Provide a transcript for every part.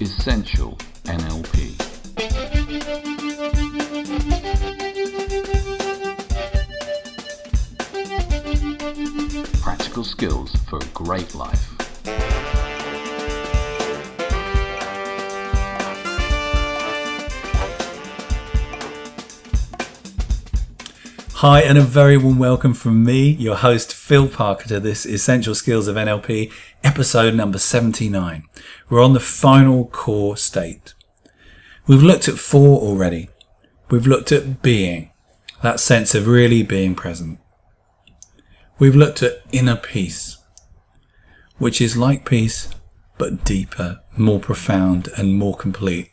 Essential NLP. Practical skills for a great life. Hi, and a very warm welcome from me, your host Phil Parker, to this Essential Skills of NLP, episode number 79. We're on the final core state. We've looked at four already. We've looked at being, that sense of really being present. We've looked at inner peace, which is like peace, but deeper, more profound, and more complete.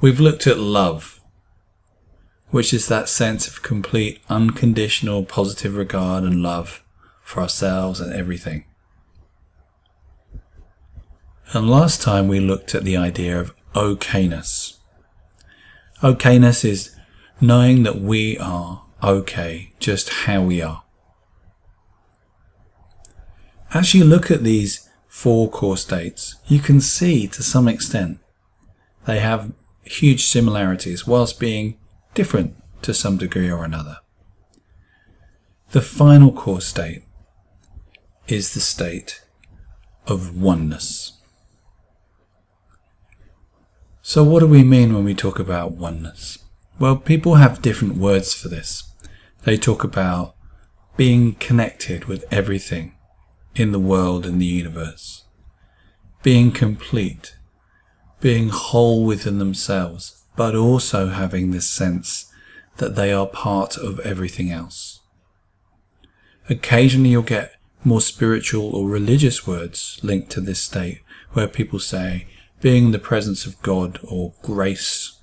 We've looked at love which is that sense of complete unconditional positive regard and love for ourselves and everything. And last time we looked at the idea of okayness. Okayness is knowing that we are okay just how we are. As you look at these four core states, you can see to some extent they have huge similarities whilst being different to some degree or another. The final core state is the state of oneness. So, what do we mean when we talk about oneness? Well, people have different words for this. They talk about being connected with everything in the world and the universe, being complete, being whole within themselves, but also having this sense that they are part of everything else. Occasionally you'll get more spiritual or religious words linked to this state where people say being in the presence of God or grace.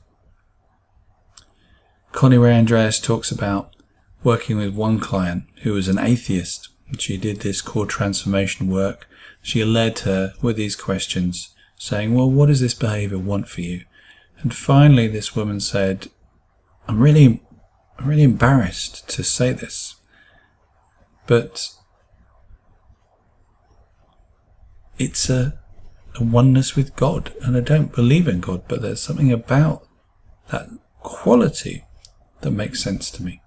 Connirae Andreas talks about working with one client who was an atheist. She did this core transformation work. She led her with these questions saying, well, what does this behavior want for you? And finally, this woman said, I'm really, I'm really embarrassed to say this, but it's a, a oneness with God. And I don't believe in God, but there's something about that quality that makes sense to me.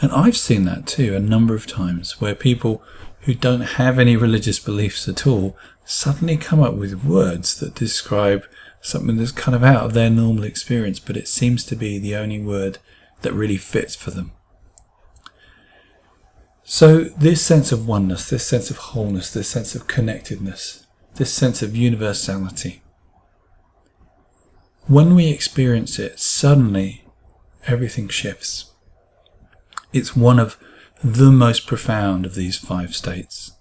And I've seen that too a number of times where people who don't have any religious beliefs at all suddenly come up with words that describe something that's kind of out of their normal experience, but it seems to be the only word that really fits for them. So, this sense of oneness, this sense of wholeness, this sense of connectedness, this sense of universality, when we experience it, suddenly everything shifts. It's one of the most profound of these five states.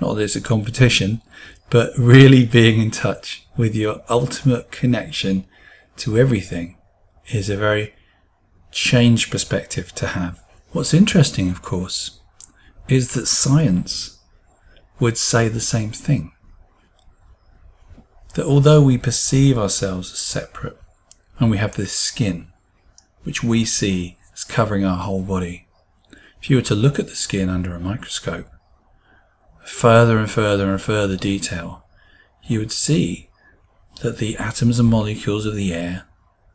Not that it's a competition, but really being in touch with your ultimate connection to everything is a very changed perspective to have. What's interesting, of course, is that science would say the same thing. That although we perceive ourselves as separate and we have this skin, which we see as covering our whole body, if you were to look at the skin under a microscope, further and further and further detail, you would see that the atoms and molecules of the air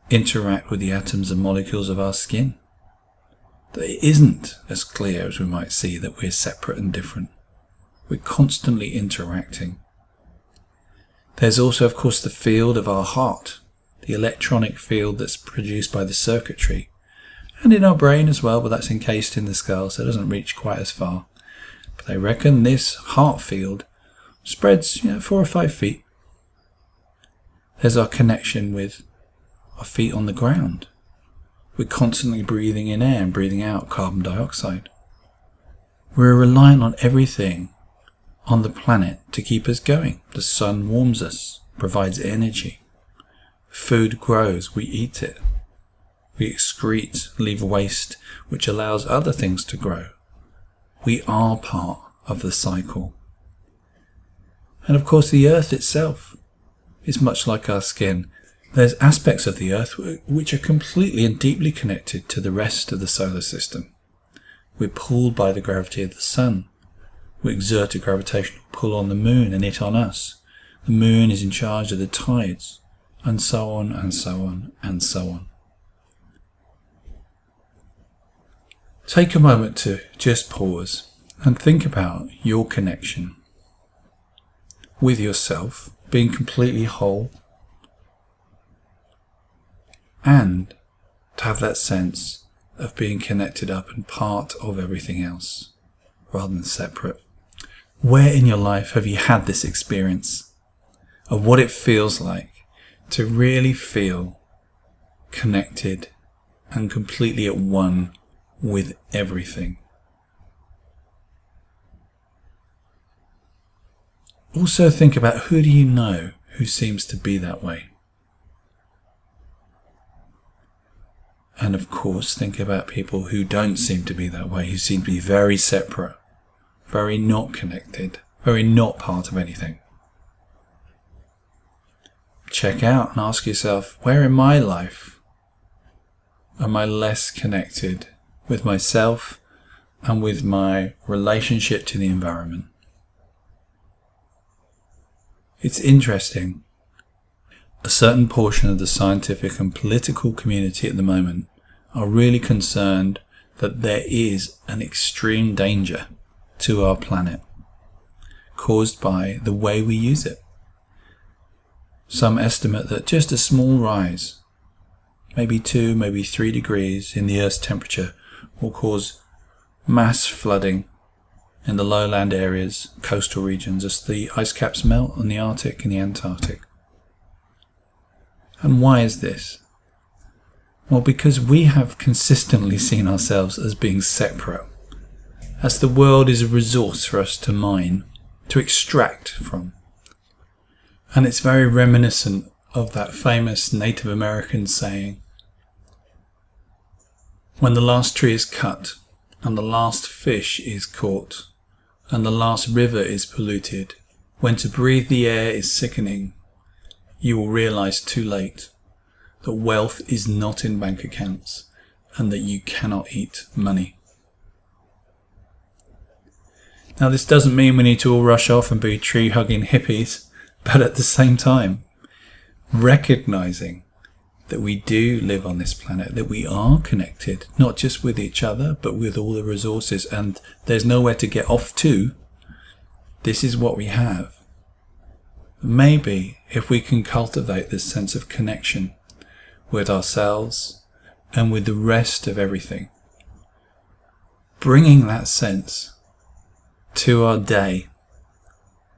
interact with the atoms and molecules of our skin. That it isn't as clear as we might see that we're separate and different. We're constantly interacting. There's also, of course, the field of our heart, the electronic field that's produced by the circuitry, and in our brain as well, but that's encased in the skull, so it doesn't reach quite as far. They reckon this heart field spreads you know, four or five feet. There's our connection with our feet on the ground. We're constantly breathing in air and breathing out carbon dioxide. We're reliant on everything on the planet to keep us going. The sun warms us, provides energy. Food grows, we eat it. We excrete, leave waste, which allows other things to grow. We are part of the cycle. And of course, the earth itself is much like our skin. There's aspects of the earth which are completely and deeply connected to the rest of the solar system. We're pulled by the gravity of the sun. We exert a gravitational pull on the moon and it on us. The moon is in charge of the tides, and so on and so on and so on. Take a moment to just pause and think about your connection with yourself, being completely whole, and to have that sense of being connected up and part of everything else rather than separate. Where in your life have you had this experience of what it feels like to really feel connected and completely at one with everything? Also think about who do you know who seems to be that way? And of course, think about people who don't seem to be that way, who seem to be very separate, very not connected, very not part of anything. Check out and ask yourself, where in my life am I less connected with myself and with my relationship to the environment? It's interesting. A certain portion of the scientific and political community at the moment are really concerned that there is an extreme danger to our planet caused by the way we use it. Some estimate that just a small rise, maybe two, maybe three degrees in the Earth's temperature, will cause mass flooding in the lowland areas, coastal regions, as the ice caps melt in the Arctic and the Antarctic. And why is this? Well, because we have consistently seen ourselves as being separate, as the world is a resource for us to mine, to extract from. And it's very reminiscent of that famous Native American saying when the last tree is cut, and the last fish is caught, and the last river is polluted, when to breathe the air is sickening, you will realize too late that wealth is not in bank accounts and that you cannot eat money. Now, this doesn't mean we need to all rush off and be tree hugging hippies, but at the same time, recognizing that we do live on this planet, that we are connected, not just with each other, but with all the resources, and there's nowhere to get off to. This is what we have. Maybe if we can cultivate this sense of connection with ourselves and with the rest of everything, bringing that sense to our day,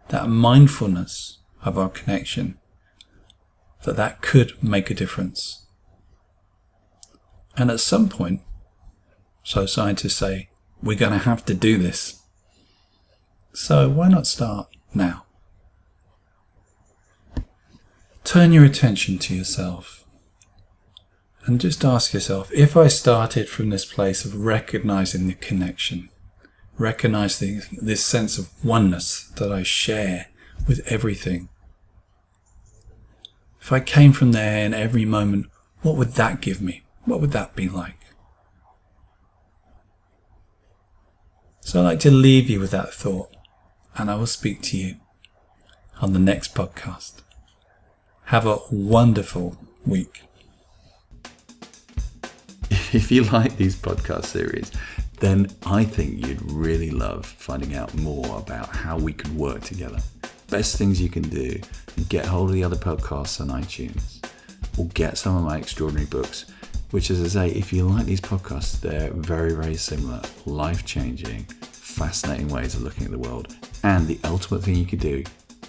that mindfulness of our connection, that that could make a difference. And at some point, so scientists say, we're going to have to do this. So why not start now? Turn your attention to yourself and just ask yourself if I started from this place of recognizing the connection, recognizing this sense of oneness that I share with everything. If I came from there in every moment, what would that give me? What would that be like? So I'd like to leave you with that thought, and I will speak to you on the next podcast. Have a wonderful week. if you like these podcast series, then I think you'd really love finding out more about how we could work together. Best things you can do get hold of the other podcasts on iTunes or get some of my extraordinary books, which, as I say, if you like these podcasts, they're very, very similar, life changing, fascinating ways of looking at the world. And the ultimate thing you could do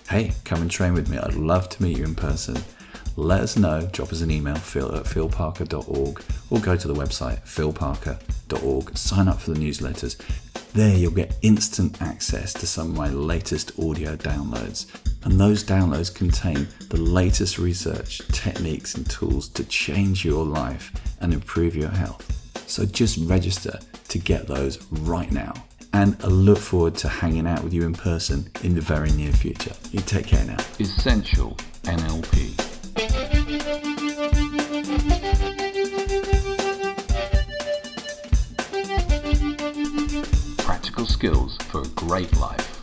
hey, come and train with me. I'd love to meet you in person let us know. Drop us an email, phil at philparker.org, or go to the website, philparker.org. Sign up for the newsletters. There you'll get instant access to some of my latest audio downloads. And those downloads contain the latest research, techniques, and tools to change your life and improve your health. So just register to get those right now. And I look forward to hanging out with you in person in the very near future. You take care now. Essential NLP. Skills for a great life.